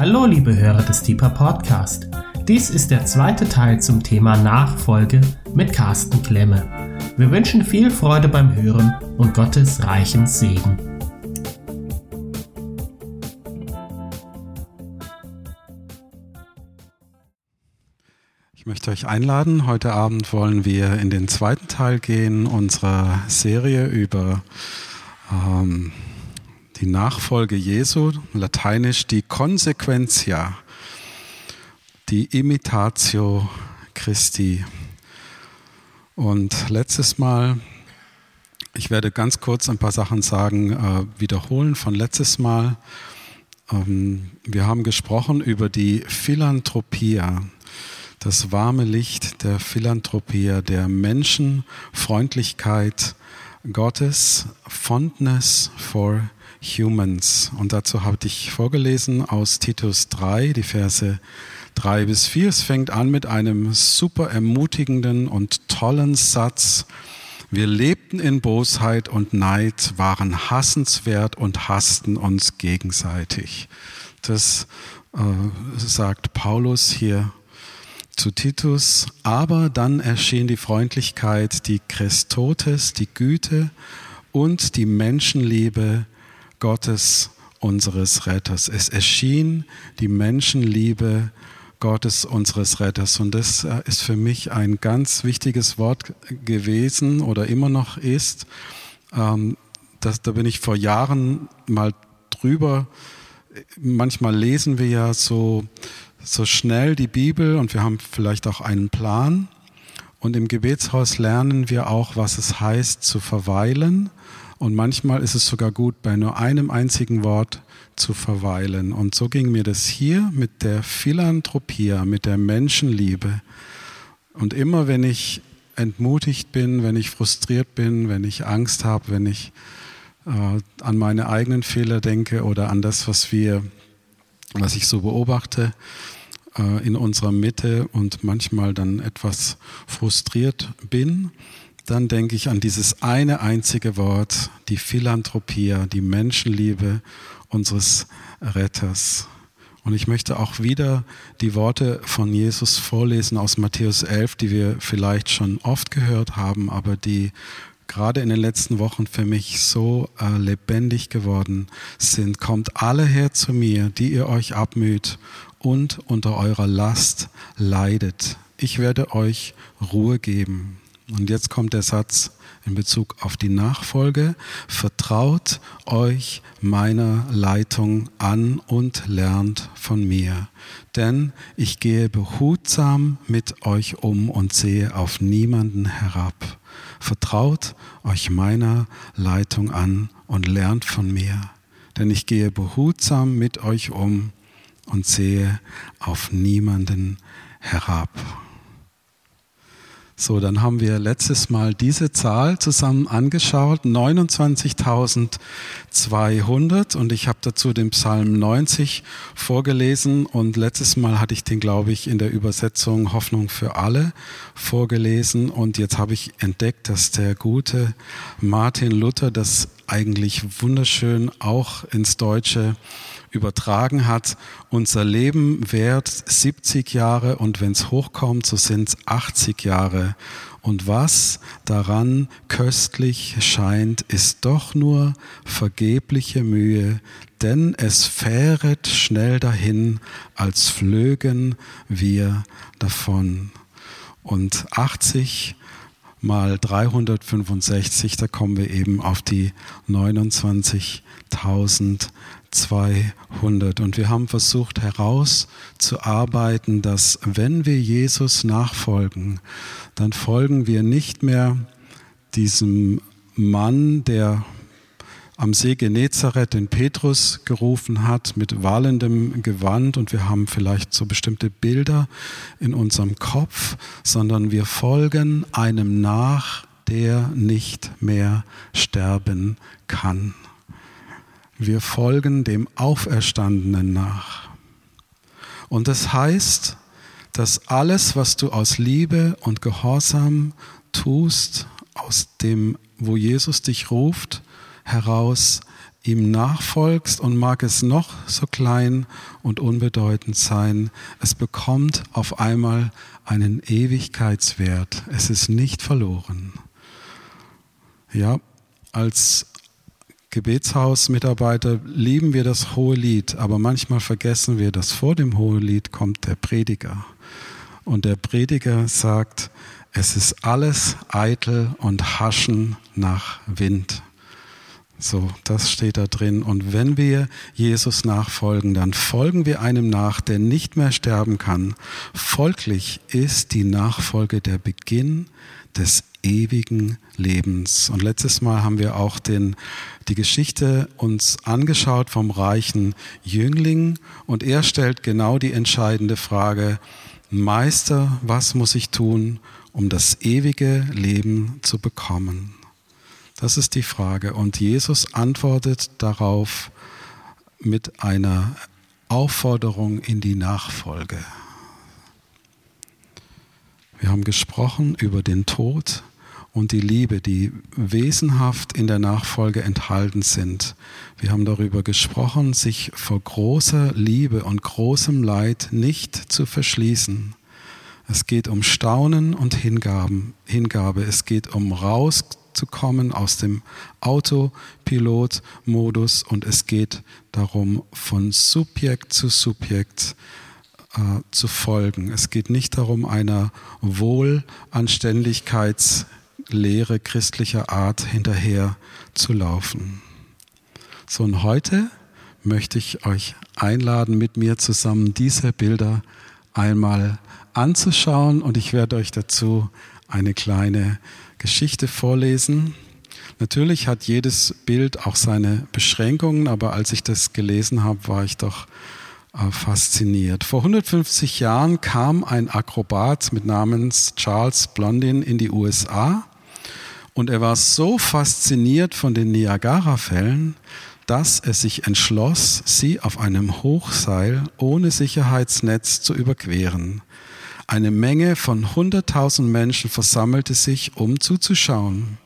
Hallo liebe Hörer des Deeper Podcast. Dies ist der zweite Teil zum Thema Nachfolge mit Carsten Klemme. Wir wünschen viel Freude beim Hören und Gottes reichen Segen. Ich möchte euch einladen. Heute Abend wollen wir in den zweiten Teil gehen unserer Serie über ähm, die Nachfolge Jesu, lateinisch die Consequentia, die Imitatio Christi. Und letztes Mal, ich werde ganz kurz ein paar Sachen sagen, äh, wiederholen von letztes Mal. Ähm, wir haben gesprochen über die Philanthropia das warme Licht der Philanthropie, der Menschenfreundlichkeit Gottes, Fondness for Humans. Und dazu habe ich vorgelesen aus Titus 3, die Verse 3 bis 4. Es fängt an mit einem super ermutigenden und tollen Satz. Wir lebten in Bosheit und Neid, waren hassenswert und hassten uns gegenseitig. Das äh, sagt Paulus hier zu Titus, aber dann erschien die Freundlichkeit, die Christotes, die Güte und die Menschenliebe Gottes, unseres Retters. Es erschien die Menschenliebe Gottes, unseres Retters. Und das äh, ist für mich ein ganz wichtiges Wort gewesen oder immer noch ist. Ähm, das, da bin ich vor Jahren mal drüber. Manchmal lesen wir ja so so schnell die Bibel und wir haben vielleicht auch einen Plan. Und im Gebetshaus lernen wir auch, was es heißt zu verweilen. Und manchmal ist es sogar gut, bei nur einem einzigen Wort zu verweilen. Und so ging mir das hier mit der Philanthropie, mit der Menschenliebe. Und immer wenn ich entmutigt bin, wenn ich frustriert bin, wenn ich Angst habe, wenn ich äh, an meine eigenen Fehler denke oder an das, was wir was ich so beobachte äh, in unserer Mitte und manchmal dann etwas frustriert bin, dann denke ich an dieses eine einzige Wort, die Philanthropie, die Menschenliebe unseres Retters. Und ich möchte auch wieder die Worte von Jesus vorlesen aus Matthäus 11, die wir vielleicht schon oft gehört haben, aber die gerade in den letzten Wochen für mich so äh, lebendig geworden sind. Kommt alle her zu mir, die ihr euch abmüht und unter eurer Last leidet. Ich werde euch Ruhe geben. Und jetzt kommt der Satz in Bezug auf die Nachfolge. Vertraut euch meiner Leitung an und lernt von mir. Denn ich gehe behutsam mit euch um und sehe auf niemanden herab. Vertraut euch meiner Leitung an und lernt von mir, denn ich gehe behutsam mit euch um und sehe auf niemanden herab. So, dann haben wir letztes Mal diese Zahl zusammen angeschaut, 29.200 und ich habe dazu den Psalm 90 vorgelesen. Und letztes Mal hatte ich den, glaube ich, in der Übersetzung Hoffnung für alle vorgelesen. Und jetzt habe ich entdeckt, dass der gute Martin Luther das eigentlich wunderschön auch ins Deutsche übertragen hat, unser Leben währt 70 Jahre und wenn es hochkommt, so sind es 80 Jahre. Und was daran köstlich scheint, ist doch nur vergebliche Mühe, denn es fähret schnell dahin, als flögen wir davon. Und 80 mal 365, da kommen wir eben auf die 29.000 200. Und wir haben versucht herauszuarbeiten, dass wenn wir Jesus nachfolgen, dann folgen wir nicht mehr diesem Mann, der am See Genezareth den Petrus gerufen hat mit wallendem Gewand und wir haben vielleicht so bestimmte Bilder in unserem Kopf, sondern wir folgen einem nach, der nicht mehr sterben kann. Wir folgen dem Auferstandenen nach. Und das heißt, dass alles, was du aus Liebe und Gehorsam tust, aus dem, wo Jesus dich ruft, heraus ihm nachfolgst und mag es noch so klein und unbedeutend sein, es bekommt auf einmal einen Ewigkeitswert. Es ist nicht verloren. Ja, als Gebetshausmitarbeiter lieben wir das hohe Lied, aber manchmal vergessen wir, dass vor dem hohen Lied kommt der Prediger. Und der Prediger sagt, es ist alles eitel und haschen nach Wind. So, das steht da drin. Und wenn wir Jesus nachfolgen, dann folgen wir einem nach, der nicht mehr sterben kann. Folglich ist die Nachfolge der Beginn des ewigen Lebens. Und letztes Mal haben wir auch den, die Geschichte uns angeschaut vom reichen Jüngling. Und er stellt genau die entscheidende Frage, Meister, was muss ich tun, um das ewige Leben zu bekommen? Das ist die Frage. Und Jesus antwortet darauf mit einer Aufforderung in die Nachfolge. Wir haben gesprochen über den Tod und die Liebe, die wesenhaft in der Nachfolge enthalten sind. Wir haben darüber gesprochen, sich vor großer Liebe und großem Leid nicht zu verschließen. Es geht um Staunen und Hingaben, Hingabe. Es geht um raus zu kommen aus dem Autopilot-Modus und es geht darum, von Subjekt zu Subjekt äh, zu folgen. Es geht nicht darum, einer Wohlanständigkeitslehre christlicher Art hinterher zu laufen. So und heute möchte ich euch einladen, mit mir zusammen diese Bilder einmal anzuschauen und ich werde euch dazu eine kleine Geschichte vorlesen. Natürlich hat jedes Bild auch seine Beschränkungen, aber als ich das gelesen habe, war ich doch äh, fasziniert. Vor 150 Jahren kam ein Akrobat mit Namens Charles Blondin in die USA und er war so fasziniert von den Niagara-Fällen, dass er sich entschloss, sie auf einem Hochseil ohne Sicherheitsnetz zu überqueren. Eine Menge von 100.000 Menschen versammelte sich, um zuzuschauen.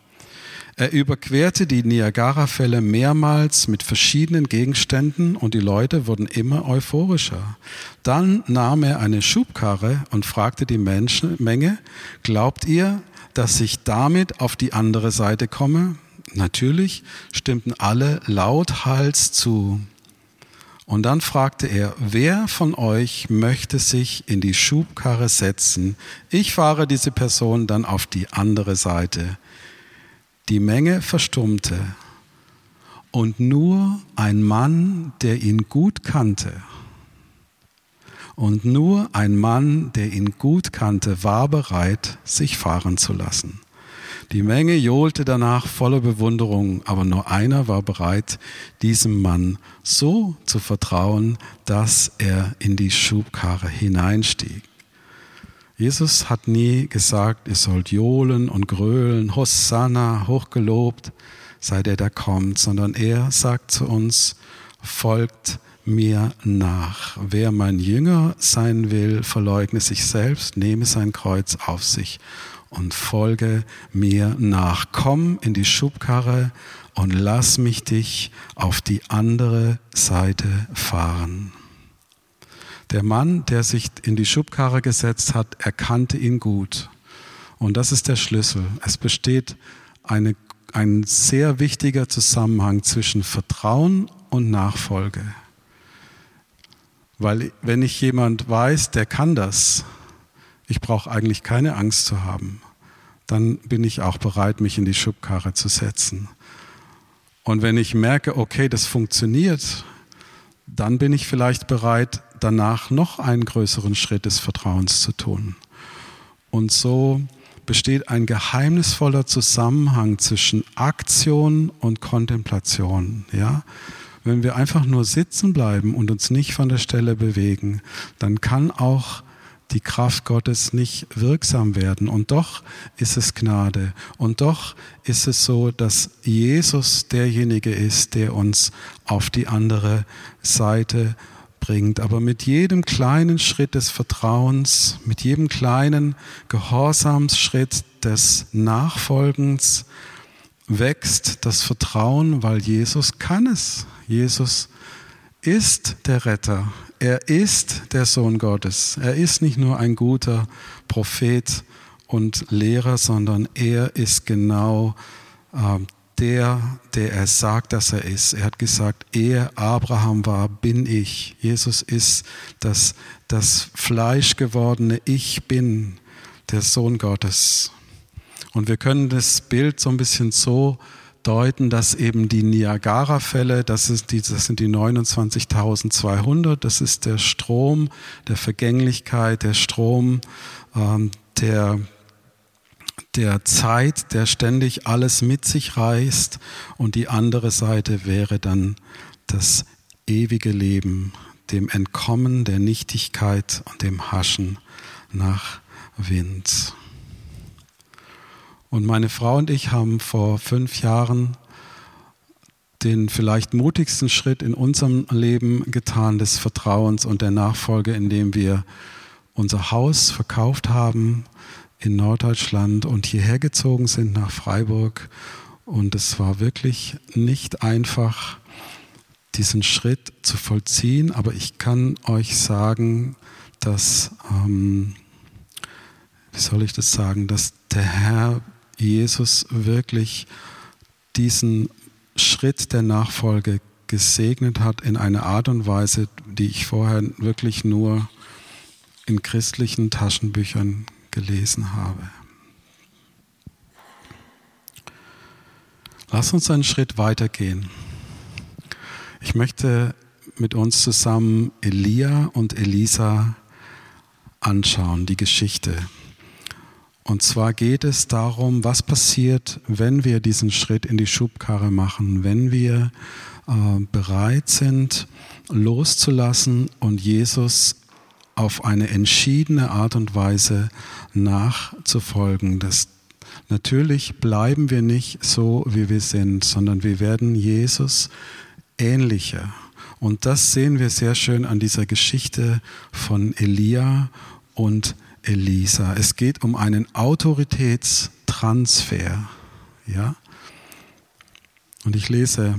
Er überquerte die Niagara-Fälle mehrmals mit verschiedenen Gegenständen und die Leute wurden immer euphorischer. Dann nahm er eine Schubkarre und fragte die Menschen, Menge, glaubt ihr, dass ich damit auf die andere Seite komme? Natürlich stimmten alle lauthals zu. Und dann fragte er, wer von euch möchte sich in die Schubkarre setzen? Ich fahre diese Person dann auf die andere Seite. Die Menge verstummte und nur ein Mann, der ihn gut kannte, und nur ein Mann, der ihn gut kannte, war bereit, sich fahren zu lassen. Die Menge johlte danach voller Bewunderung, aber nur einer war bereit, diesem Mann so zu vertrauen, dass er in die Schubkarre hineinstieg. Jesus hat nie gesagt, ihr sollt johlen und grölen, Hosanna, hochgelobt, sei der, der kommt, sondern er sagt zu uns, folgt mir nach. Wer mein Jünger sein will, verleugne sich selbst, nehme sein Kreuz auf sich und folge mir nach. Komm in die Schubkarre und lass mich dich auf die andere Seite fahren. Der Mann, der sich in die Schubkarre gesetzt hat, erkannte ihn gut. Und das ist der Schlüssel. Es besteht eine, ein sehr wichtiger Zusammenhang zwischen Vertrauen und Nachfolge. Weil wenn ich jemand weiß, der kann das, ich brauche eigentlich keine Angst zu haben, dann bin ich auch bereit, mich in die Schubkarre zu setzen. Und wenn ich merke, okay, das funktioniert, dann bin ich vielleicht bereit, danach noch einen größeren Schritt des Vertrauens zu tun. Und so besteht ein geheimnisvoller Zusammenhang zwischen Aktion und Kontemplation. Ja? Wenn wir einfach nur sitzen bleiben und uns nicht von der Stelle bewegen, dann kann auch die Kraft Gottes nicht wirksam werden. Und doch ist es Gnade. Und doch ist es so, dass Jesus derjenige ist, der uns auf die andere Seite bringt. Aber mit jedem kleinen Schritt des Vertrauens, mit jedem kleinen Gehorsamsschritt des Nachfolgens, wächst das Vertrauen, weil Jesus kann es. Jesus ist der Retter. Er ist der Sohn Gottes. Er ist nicht nur ein guter Prophet und Lehrer, sondern er ist genau äh, der, der er sagt, dass er ist. Er hat gesagt, er Abraham war, bin ich. Jesus ist das, das fleischgewordene Ich bin, der Sohn Gottes. Und wir können das Bild so ein bisschen so deuten, dass eben die Niagara-Fälle, das, das sind die 29.200, das ist der Strom der Vergänglichkeit, der Strom ähm, der der Zeit, der ständig alles mit sich reißt und die andere Seite wäre dann das ewige Leben, dem Entkommen der Nichtigkeit und dem Haschen nach Wind. Und meine Frau und ich haben vor fünf Jahren den vielleicht mutigsten Schritt in unserem Leben getan des Vertrauens und der Nachfolge, indem wir unser Haus verkauft haben, in Norddeutschland und hierher gezogen sind nach Freiburg. Und es war wirklich nicht einfach, diesen Schritt zu vollziehen. Aber ich kann euch sagen, dass, ähm, wie soll ich das sagen, dass der Herr Jesus wirklich diesen Schritt der Nachfolge gesegnet hat in einer Art und Weise, die ich vorher wirklich nur in christlichen Taschenbüchern gelesen habe. Lass uns einen Schritt weitergehen. Ich möchte mit uns zusammen Elia und Elisa anschauen, die Geschichte. Und zwar geht es darum, was passiert, wenn wir diesen Schritt in die Schubkarre machen, wenn wir äh, bereit sind, loszulassen und Jesus auf eine entschiedene Art und Weise nachzufolgen. Das, natürlich bleiben wir nicht so, wie wir sind, sondern wir werden Jesus ähnlicher. Und das sehen wir sehr schön an dieser Geschichte von Elia und Elisa. Es geht um einen Autoritätstransfer. Ja? Und ich lese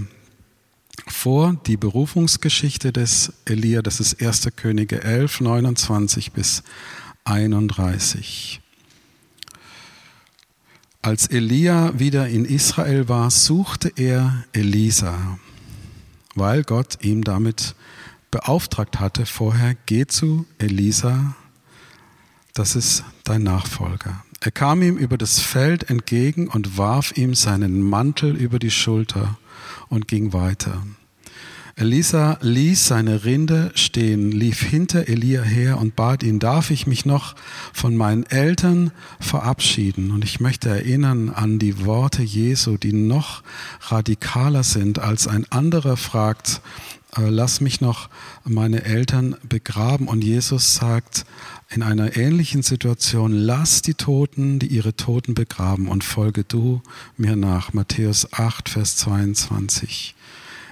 vor die Berufungsgeschichte des Elia, das ist 1. Könige 11, 29 bis 31. Als Elia wieder in Israel war, suchte er Elisa, weil Gott ihm damit beauftragt hatte, vorher, geh zu Elisa, das ist dein Nachfolger. Er kam ihm über das Feld entgegen und warf ihm seinen Mantel über die Schulter und ging weiter. Elisa ließ seine Rinde stehen, lief hinter Elia her und bat ihn, darf ich mich noch von meinen Eltern verabschieden? Und ich möchte erinnern an die Worte Jesu, die noch radikaler sind, als ein anderer fragt, äh, lass mich noch meine Eltern begraben. Und Jesus sagt in einer ähnlichen Situation, lass die Toten, die ihre Toten begraben und folge du mir nach. Matthäus 8, Vers 22.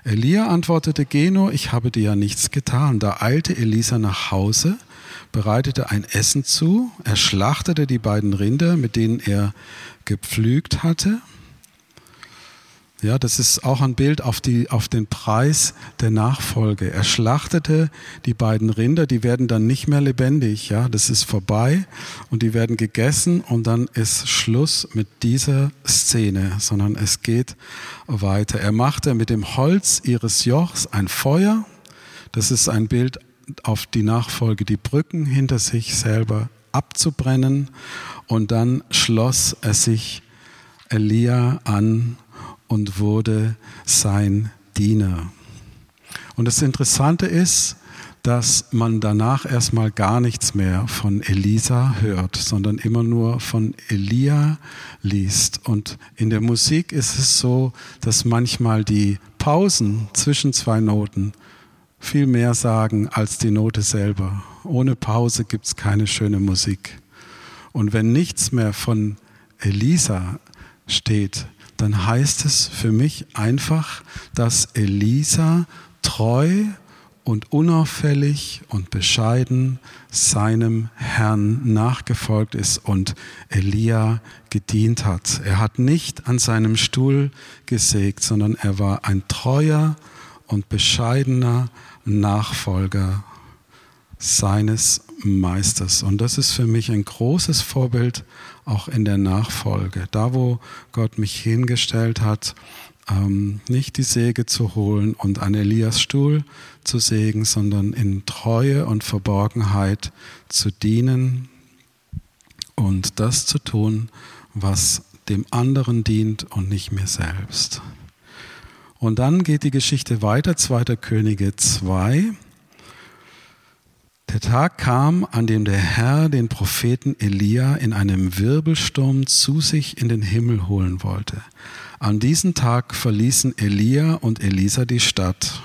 Elia antwortete, geh nur, ich habe dir ja nichts getan. Da eilte Elisa nach Hause, bereitete ein Essen zu, er schlachtete die beiden Rinder, mit denen er gepflügt hatte, ja, das ist auch ein Bild auf, die, auf den Preis der Nachfolge. Er schlachtete die beiden Rinder, die werden dann nicht mehr lebendig. Ja, das ist vorbei und die werden gegessen und dann ist Schluss mit dieser Szene, sondern es geht weiter. Er machte mit dem Holz ihres Jochs ein Feuer. Das ist ein Bild auf die Nachfolge, die Brücken hinter sich selber abzubrennen und dann schloss er sich Elia an und wurde sein Diener. Und das Interessante ist, dass man danach erstmal gar nichts mehr von Elisa hört, sondern immer nur von Elia liest. Und in der Musik ist es so, dass manchmal die Pausen zwischen zwei Noten viel mehr sagen als die Note selber. Ohne Pause gibt es keine schöne Musik. Und wenn nichts mehr von Elisa steht, dann heißt es für mich einfach, dass Elisa treu und unauffällig und bescheiden seinem Herrn nachgefolgt ist und Elia gedient hat. Er hat nicht an seinem Stuhl gesägt, sondern er war ein treuer und bescheidener Nachfolger seines Meisters. Und das ist für mich ein großes Vorbild auch in der Nachfolge. Da, wo Gott mich hingestellt hat, ähm, nicht die Säge zu holen und an Elias Stuhl zu sägen, sondern in Treue und Verborgenheit zu dienen und das zu tun, was dem anderen dient und nicht mir selbst. Und dann geht die Geschichte weiter, 2. Könige 2. Der Tag kam, an dem der Herr den Propheten Elia in einem Wirbelsturm zu sich in den Himmel holen wollte. An diesem Tag verließen Elia und Elisa die Stadt.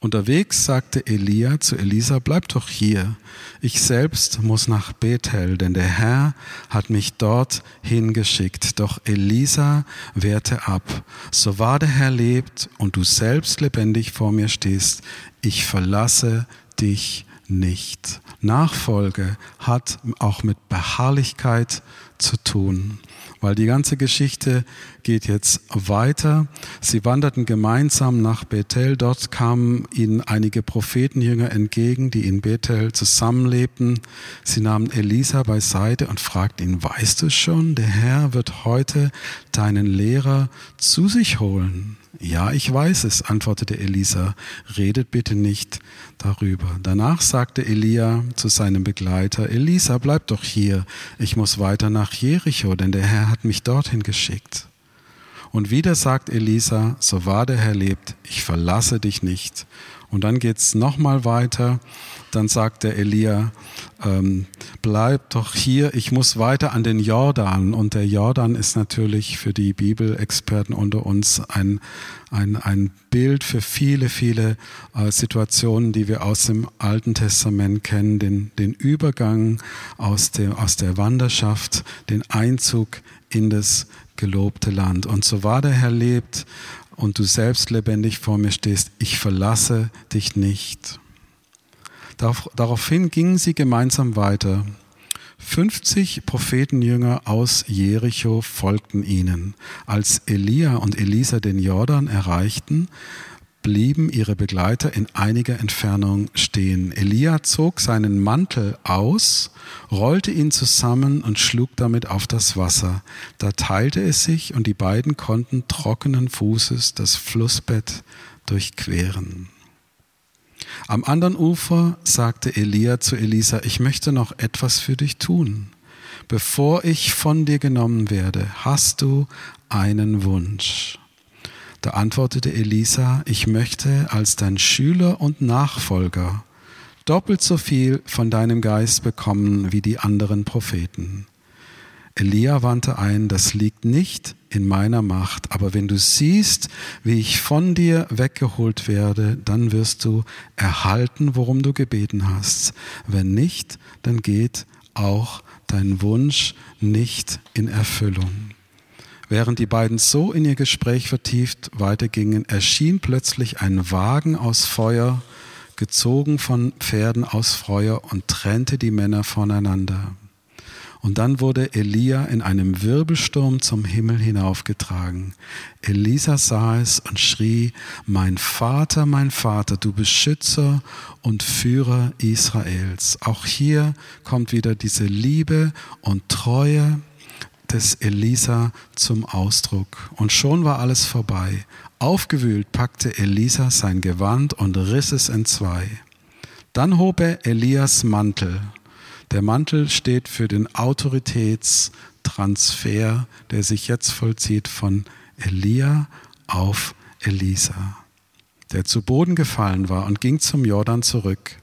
Unterwegs sagte Elia zu Elisa, bleib doch hier. Ich selbst muss nach Bethel, denn der Herr hat mich dort hingeschickt. Doch Elisa wehrte ab. So wahr der Herr lebt und du selbst lebendig vor mir stehst, ich verlasse dich nicht. Nachfolge hat auch mit Beharrlichkeit zu tun weil die ganze Geschichte geht jetzt weiter. Sie wanderten gemeinsam nach Bethel. Dort kamen ihnen einige Prophetenjünger entgegen, die in Bethel zusammenlebten. Sie nahmen Elisa beiseite und fragten ihn, weißt du schon, der Herr wird heute deinen Lehrer zu sich holen. Ja, ich weiß es, antwortete Elisa, redet bitte nicht darüber. Danach sagte Elia zu seinem Begleiter, Elisa, bleib doch hier, ich muss weiter nach Jericho, denn der Herr hat mich dorthin geschickt. Und wieder sagt Elisa, so wahr der Herr lebt, ich verlasse dich nicht. Und dann geht's nochmal weiter dann sagt der Elia, ähm, bleib doch hier, ich muss weiter an den Jordan. Und der Jordan ist natürlich für die Bibelexperten unter uns ein, ein, ein Bild für viele, viele äh, Situationen, die wir aus dem Alten Testament kennen, den, den Übergang aus der, aus der Wanderschaft, den Einzug in das gelobte Land. Und so wahr der Herr lebt und du selbst lebendig vor mir stehst, ich verlasse dich nicht. Daraufhin gingen sie gemeinsam weiter. 50 Prophetenjünger aus Jericho folgten ihnen. Als Elia und Elisa den Jordan erreichten, blieben ihre Begleiter in einiger Entfernung stehen. Elia zog seinen Mantel aus, rollte ihn zusammen und schlug damit auf das Wasser. Da teilte es sich und die beiden konnten trockenen Fußes das Flussbett durchqueren. Am anderen Ufer sagte Elia zu Elisa, ich möchte noch etwas für dich tun. Bevor ich von dir genommen werde, hast du einen Wunsch. Da antwortete Elisa, ich möchte als dein Schüler und Nachfolger doppelt so viel von deinem Geist bekommen wie die anderen Propheten. Elia wandte ein, das liegt nicht in meiner Macht, aber wenn du siehst, wie ich von dir weggeholt werde, dann wirst du erhalten, worum du gebeten hast. Wenn nicht, dann geht auch dein Wunsch nicht in Erfüllung. Während die beiden so in ihr Gespräch vertieft weitergingen, erschien plötzlich ein Wagen aus Feuer, gezogen von Pferden aus Feuer und trennte die Männer voneinander. Und dann wurde Elia in einem Wirbelsturm zum Himmel hinaufgetragen. Elisa sah es und schrie, mein Vater, mein Vater, du Beschützer und Führer Israels. Auch hier kommt wieder diese Liebe und Treue des Elisa zum Ausdruck. Und schon war alles vorbei. Aufgewühlt packte Elisa sein Gewand und riss es entzwei. Dann hob er Elias Mantel der Mantel steht für den Autoritätstransfer, der sich jetzt vollzieht von Elia auf Elisa, der zu Boden gefallen war und ging zum Jordan zurück.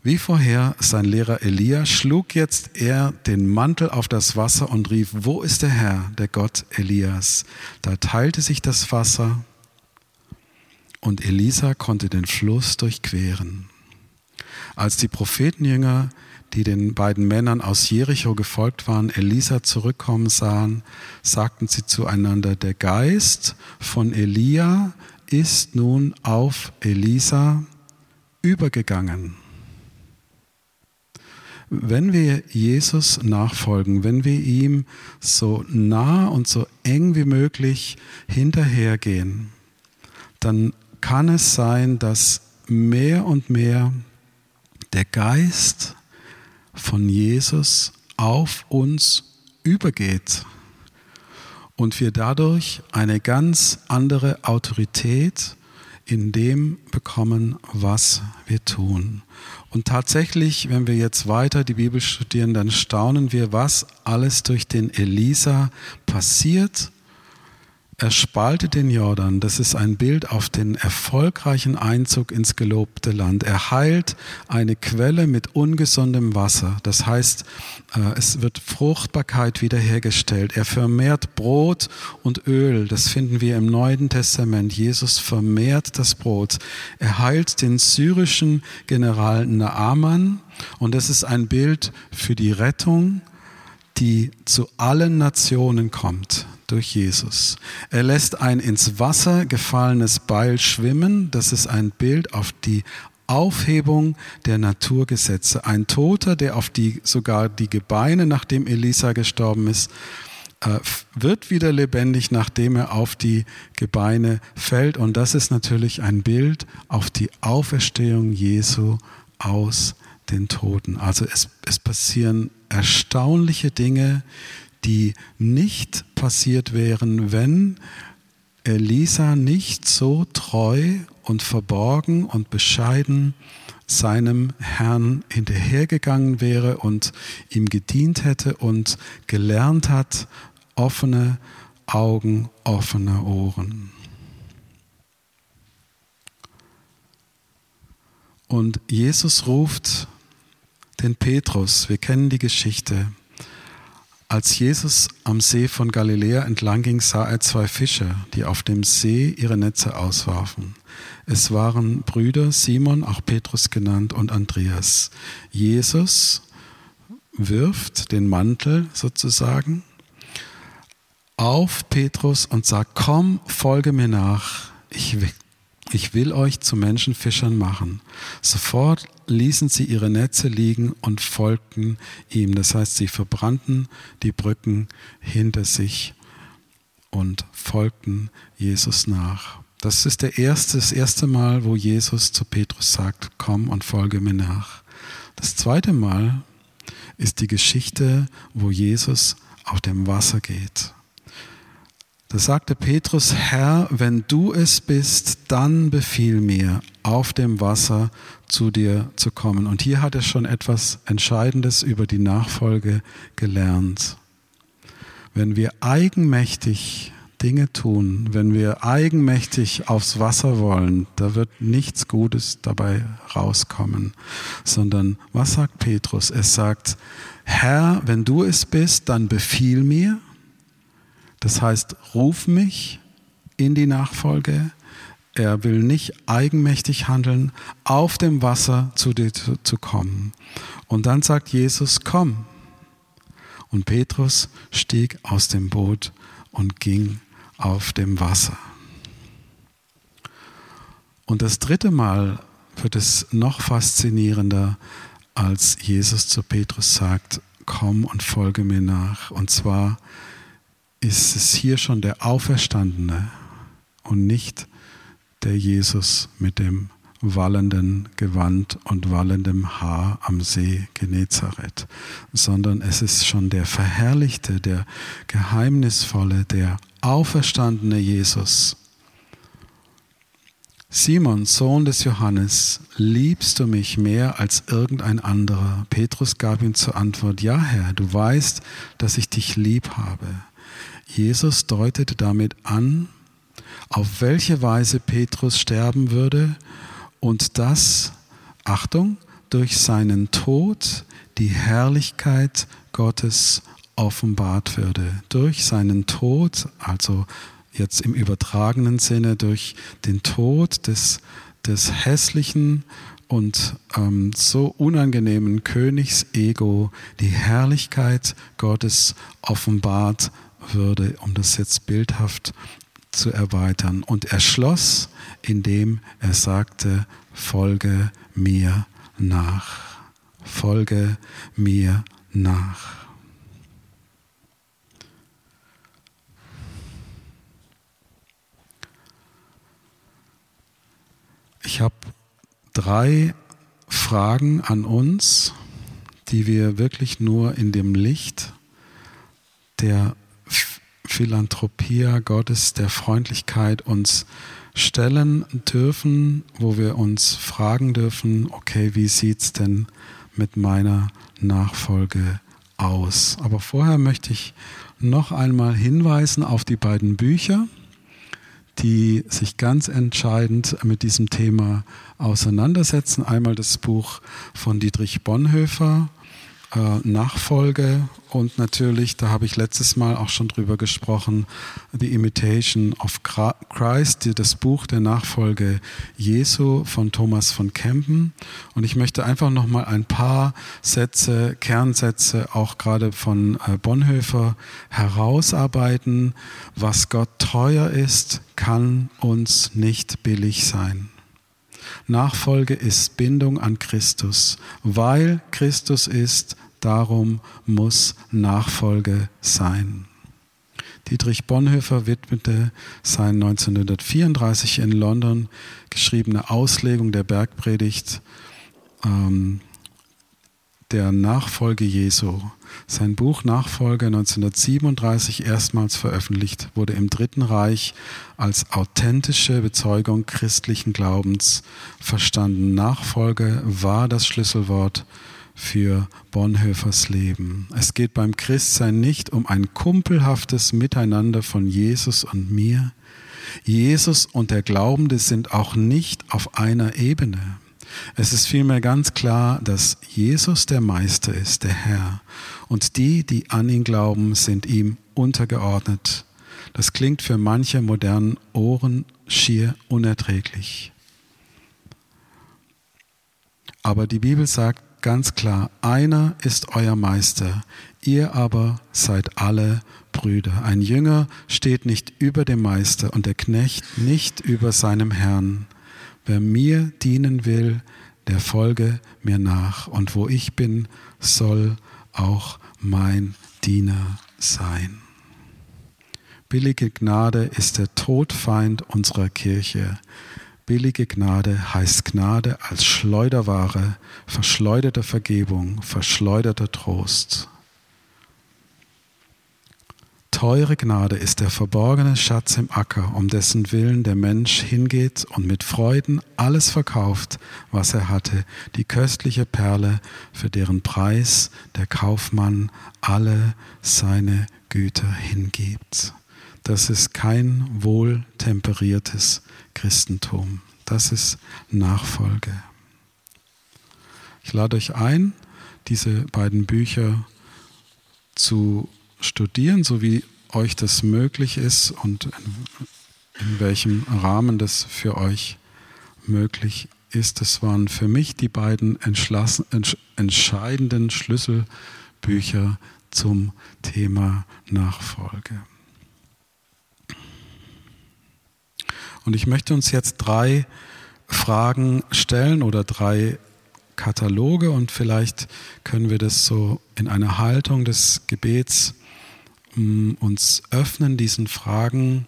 Wie vorher sein Lehrer Elia schlug jetzt er den Mantel auf das Wasser und rief, wo ist der Herr, der Gott Elias? Da teilte sich das Wasser und Elisa konnte den Fluss durchqueren. Als die Prophetenjünger, die den beiden Männern aus Jericho gefolgt waren, Elisa zurückkommen sahen, sagten sie zueinander, der Geist von Elia ist nun auf Elisa übergegangen. Wenn wir Jesus nachfolgen, wenn wir ihm so nah und so eng wie möglich hinterhergehen, dann kann es sein, dass mehr und mehr der Geist von Jesus auf uns übergeht und wir dadurch eine ganz andere Autorität in dem bekommen, was wir tun. Und tatsächlich, wenn wir jetzt weiter die Bibel studieren, dann staunen wir, was alles durch den Elisa passiert er spaltet den Jordan. Das ist ein Bild auf den erfolgreichen Einzug ins gelobte Land. Er heilt eine Quelle mit ungesundem Wasser. Das heißt, äh, es wird Fruchtbarkeit wiederhergestellt. Er vermehrt Brot und Öl. Das finden wir im Neuen Testament. Jesus vermehrt das Brot. Er heilt den syrischen General Naaman. Und das ist ein Bild für die Rettung, die zu allen Nationen kommt durch Jesus. Er lässt ein ins Wasser gefallenes Beil schwimmen. Das ist ein Bild auf die Aufhebung der Naturgesetze. Ein Toter, der auf die, sogar die Gebeine, nachdem Elisa gestorben ist, äh, wird wieder lebendig, nachdem er auf die Gebeine fällt. Und das ist natürlich ein Bild auf die Auferstehung Jesu aus den Toten. Also es, es passieren erstaunliche Dinge, die nicht passiert wären, wenn Elisa nicht so treu und verborgen und bescheiden seinem Herrn hinterhergegangen wäre und ihm gedient hätte und gelernt hat, offene Augen, offene Ohren. Und Jesus ruft den Petrus, wir kennen die Geschichte, als Jesus am See von Galiläa entlang ging, sah er zwei Fischer, die auf dem See ihre Netze auswarfen. Es waren Brüder Simon, auch Petrus genannt, und Andreas. Jesus wirft den Mantel sozusagen auf Petrus und sagt, komm, folge mir nach, ich ich will euch zu Menschenfischern machen. Sofort ließen sie ihre Netze liegen und folgten ihm. Das heißt, sie verbrannten die Brücken hinter sich und folgten Jesus nach. Das ist der erste, das erste Mal, wo Jesus zu Petrus sagt, komm und folge mir nach. Das zweite Mal ist die Geschichte, wo Jesus auf dem Wasser geht. Da sagte Petrus, Herr, wenn du es bist, dann befiehl mir, auf dem Wasser zu dir zu kommen. Und hier hat er schon etwas Entscheidendes über die Nachfolge gelernt. Wenn wir eigenmächtig Dinge tun, wenn wir eigenmächtig aufs Wasser wollen, da wird nichts Gutes dabei rauskommen, sondern was sagt Petrus? Es sagt, Herr, wenn du es bist, dann befiehl mir, das heißt, ruf mich in die Nachfolge. Er will nicht eigenmächtig handeln, auf dem Wasser zu dir zu, zu kommen. Und dann sagt Jesus, komm. Und Petrus stieg aus dem Boot und ging auf dem Wasser. Und das dritte Mal wird es noch faszinierender, als Jesus zu Petrus sagt, komm und folge mir nach. Und zwar ist es hier schon der Auferstandene und nicht der Jesus mit dem wallenden Gewand und wallendem Haar am See Genezareth, sondern es ist schon der verherrlichte, der geheimnisvolle, der auferstandene Jesus. Simon, Sohn des Johannes, liebst du mich mehr als irgendein anderer? Petrus gab ihm zur Antwort, ja Herr, du weißt, dass ich dich lieb habe. Jesus deutete damit an, auf welche Weise Petrus sterben würde und dass, Achtung, durch seinen Tod die Herrlichkeit Gottes offenbart würde. Durch seinen Tod, also jetzt im übertragenen Sinne, durch den Tod des, des hässlichen und ähm, so unangenehmen Königsego die Herrlichkeit Gottes offenbart würde, um das jetzt bildhaft zu erweitern. Und er schloss, indem er sagte, folge mir nach. Folge mir nach. Ich habe drei Fragen an uns, die wir wirklich nur in dem Licht der Philanthropie Gottes, der Freundlichkeit uns stellen dürfen, wo wir uns fragen dürfen, okay, wie sieht es denn mit meiner Nachfolge aus? Aber vorher möchte ich noch einmal hinweisen auf die beiden Bücher, die sich ganz entscheidend mit diesem Thema auseinandersetzen. Einmal das Buch von Dietrich Bonhoeffer, Nachfolge und natürlich, da habe ich letztes Mal auch schon drüber gesprochen, The Imitation of Christ, das Buch der Nachfolge Jesu von Thomas von Kempen. Und ich möchte einfach noch mal ein paar Sätze, Kernsätze auch gerade von äh, Bonhoeffer herausarbeiten. Was Gott teuer ist, kann uns nicht billig sein. Nachfolge ist Bindung an Christus. Weil Christus ist, darum muss Nachfolge sein. Dietrich Bonhoeffer widmete sein 1934 in London geschriebene Auslegung der Bergpredigt ähm, der Nachfolge Jesu. Sein Buch Nachfolge 1937 erstmals veröffentlicht, wurde im Dritten Reich als authentische Bezeugung christlichen Glaubens verstanden. Nachfolge war das Schlüsselwort für Bonhoeffers Leben. Es geht beim Christsein nicht um ein kumpelhaftes Miteinander von Jesus und mir. Jesus und der Glaubende sind auch nicht auf einer Ebene. Es ist vielmehr ganz klar, dass Jesus der Meister ist, der Herr, und die, die an ihn glauben, sind ihm untergeordnet. Das klingt für manche modernen Ohren schier unerträglich. Aber die Bibel sagt ganz klar, einer ist euer Meister, ihr aber seid alle Brüder. Ein Jünger steht nicht über dem Meister und der Knecht nicht über seinem Herrn. Wer mir dienen will, der folge mir nach. Und wo ich bin, soll auch mein Diener sein. Billige Gnade ist der Todfeind unserer Kirche. Billige Gnade heißt Gnade als Schleuderware, verschleuderte Vergebung, verschleuderter Trost. Teure Gnade ist der verborgene Schatz im Acker, um dessen Willen der Mensch hingeht und mit Freuden alles verkauft, was er hatte, die köstliche Perle, für deren Preis der Kaufmann alle seine Güter hingibt. Das ist kein wohltemperiertes Christentum. Das ist Nachfolge. Ich lade euch ein, diese beiden Bücher zu studieren, so wie euch das möglich ist und in, in welchem Rahmen das für euch möglich ist. Das waren für mich die beiden entscheidenden Schlüsselbücher zum Thema Nachfolge. Und ich möchte uns jetzt drei Fragen stellen oder drei Kataloge und vielleicht können wir das so in einer Haltung des Gebets uns öffnen, diesen Fragen.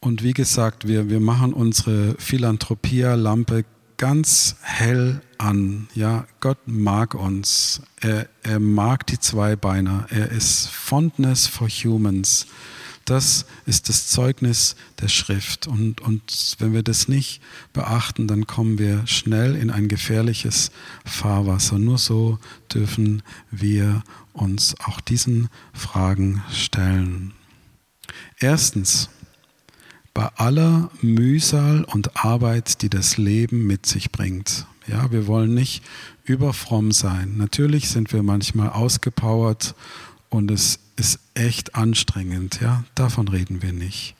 Und wie gesagt, wir, wir machen unsere Philanthropia-Lampe ganz hell an. Ja, Gott mag uns. Er, er mag die Zweibeiner. Er ist Fondness for Humans. Das ist das Zeugnis der Schrift. Und, und wenn wir das nicht beachten, dann kommen wir schnell in ein gefährliches Fahrwasser. Nur so dürfen wir uns auch diesen Fragen stellen. Erstens, bei aller Mühsal und Arbeit, die das Leben mit sich bringt. Ja, wir wollen nicht überfromm sein. Natürlich sind wir manchmal ausgepowert und es ist echt anstrengend, ja, davon reden wir nicht.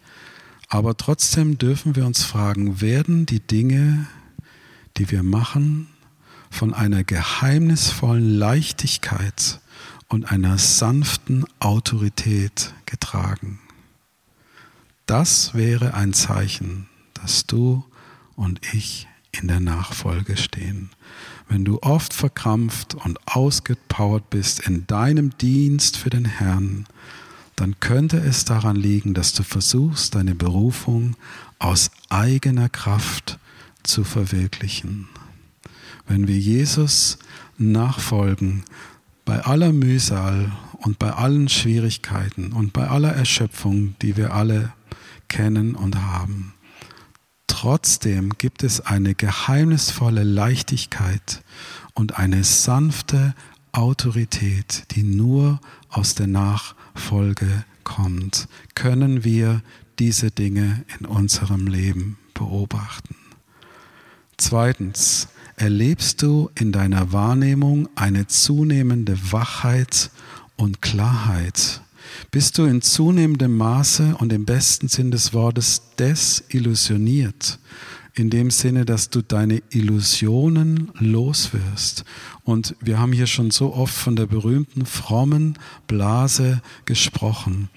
Aber trotzdem dürfen wir uns fragen, werden die Dinge, die wir machen, von einer geheimnisvollen Leichtigkeit und einer sanften Autorität getragen? Das wäre ein Zeichen, dass du und ich in der Nachfolge stehen. Wenn du oft verkrampft und ausgepowert bist in deinem Dienst für den Herrn, dann könnte es daran liegen, dass du versuchst, deine Berufung aus eigener Kraft zu verwirklichen. Wenn wir Jesus nachfolgen, bei aller Mühsal und bei allen Schwierigkeiten und bei aller Erschöpfung, die wir alle kennen und haben, Trotzdem gibt es eine geheimnisvolle Leichtigkeit und eine sanfte Autorität, die nur aus der Nachfolge kommt. Können wir diese Dinge in unserem Leben beobachten? Zweitens, erlebst du in deiner Wahrnehmung eine zunehmende Wachheit und Klarheit bist du in zunehmendem Maße und im besten Sinn des Wortes desillusioniert. In dem Sinne, dass du deine Illusionen loswirst. Und wir haben hier schon so oft von der berühmten frommen Blase gesprochen.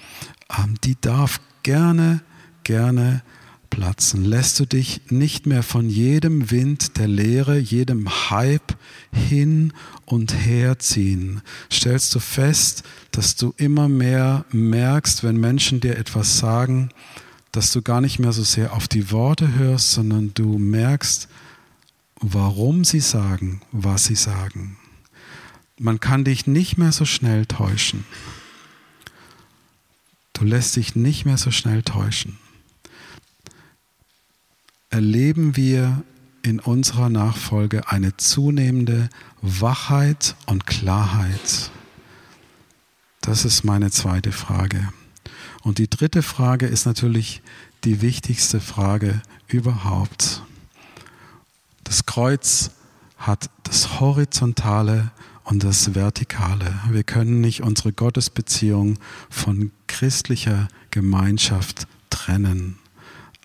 Ähm, die darf gerne, gerne platzen. Lässt du dich nicht mehr von jedem Wind der Lehre, jedem Hype hin und her ziehen. Stellst du fest, dass du immer mehr merkst, wenn Menschen dir etwas sagen, dass du gar nicht mehr so sehr auf die Worte hörst, sondern du merkst, warum sie sagen, was sie sagen. Man kann dich nicht mehr so schnell täuschen. Du lässt dich nicht mehr so schnell täuschen. Erleben wir in unserer Nachfolge eine zunehmende Wachheit und Klarheit. Das ist meine zweite Frage. Und die dritte Frage ist natürlich die wichtigste Frage überhaupt. Das Kreuz hat das Horizontale und das Vertikale. Wir können nicht unsere Gottesbeziehung von christlicher Gemeinschaft trennen.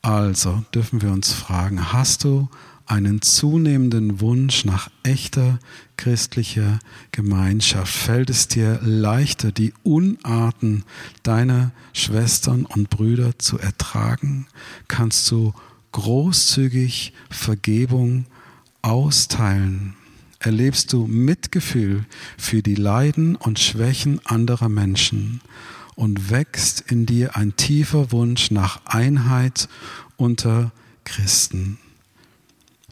Also dürfen wir uns fragen, hast du einen zunehmenden Wunsch nach echter christlicher Gemeinschaft? Fällt es dir leichter, die Unarten deiner Schwestern und Brüder zu ertragen? Kannst du großzügig Vergebung austeilen? Erlebst du Mitgefühl für die Leiden und Schwächen anderer Menschen? Und wächst in dir ein tiefer Wunsch nach Einheit unter Christen?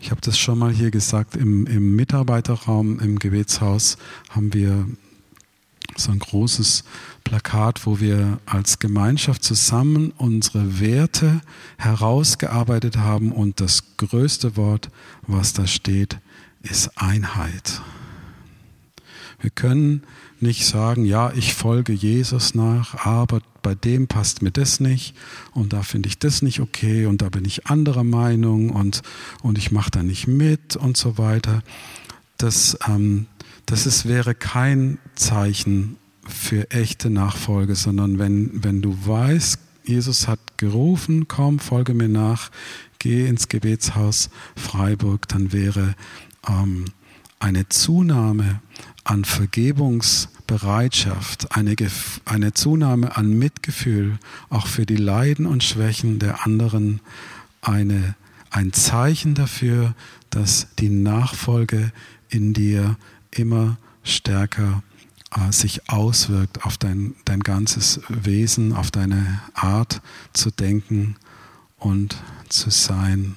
Ich habe das schon mal hier gesagt, im, im Mitarbeiterraum im Gebetshaus haben wir so ein großes Plakat, wo wir als Gemeinschaft zusammen unsere Werte herausgearbeitet haben und das größte Wort, was da steht, ist Einheit. Wir können nicht sagen, ja, ich folge Jesus nach, aber bei dem passt mir das nicht und da finde ich das nicht okay und da bin ich anderer Meinung und, und ich mache da nicht mit und so weiter. Das, ähm, das ist, wäre kein Zeichen für echte Nachfolge, sondern wenn, wenn du weißt, Jesus hat gerufen, komm, folge mir nach, geh ins Gebetshaus Freiburg, dann wäre ähm, eine Zunahme an Vergebungsbereitschaft, eine, eine Zunahme an Mitgefühl, auch für die Leiden und Schwächen der anderen, eine, ein Zeichen dafür, dass die Nachfolge in dir immer stärker äh, sich auswirkt auf dein, dein ganzes Wesen, auf deine Art zu denken und zu sein.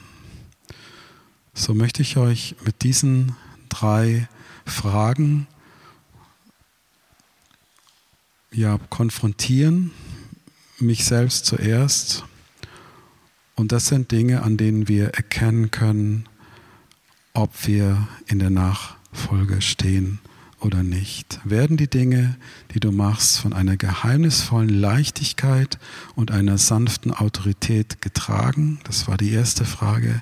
So möchte ich euch mit diesen drei Fragen ja, konfrontieren, mich selbst zuerst. Und das sind Dinge, an denen wir erkennen können, ob wir in der Nachfolge stehen oder nicht? Werden die Dinge, die du machst, von einer geheimnisvollen Leichtigkeit und einer sanften Autorität getragen? Das war die erste Frage.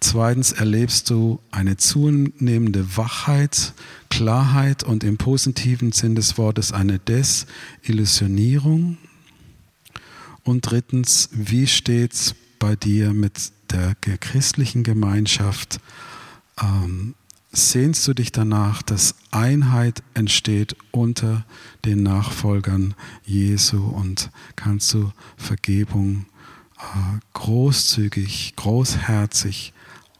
Zweitens, erlebst du eine zunehmende Wachheit, Klarheit und im positiven Sinn des Wortes eine Desillusionierung? Und drittens, wie steht's bei dir mit der christlichen Gemeinschaft? Ähm, sehnst du dich danach, dass Einheit entsteht unter den Nachfolgern Jesu und kannst du Vergebung äh, großzügig, großherzig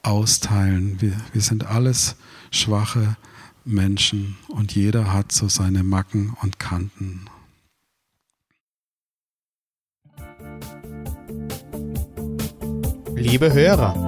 austeilen? Wir, wir sind alles schwache Menschen und jeder hat so seine Macken und Kanten. Liebe Hörer,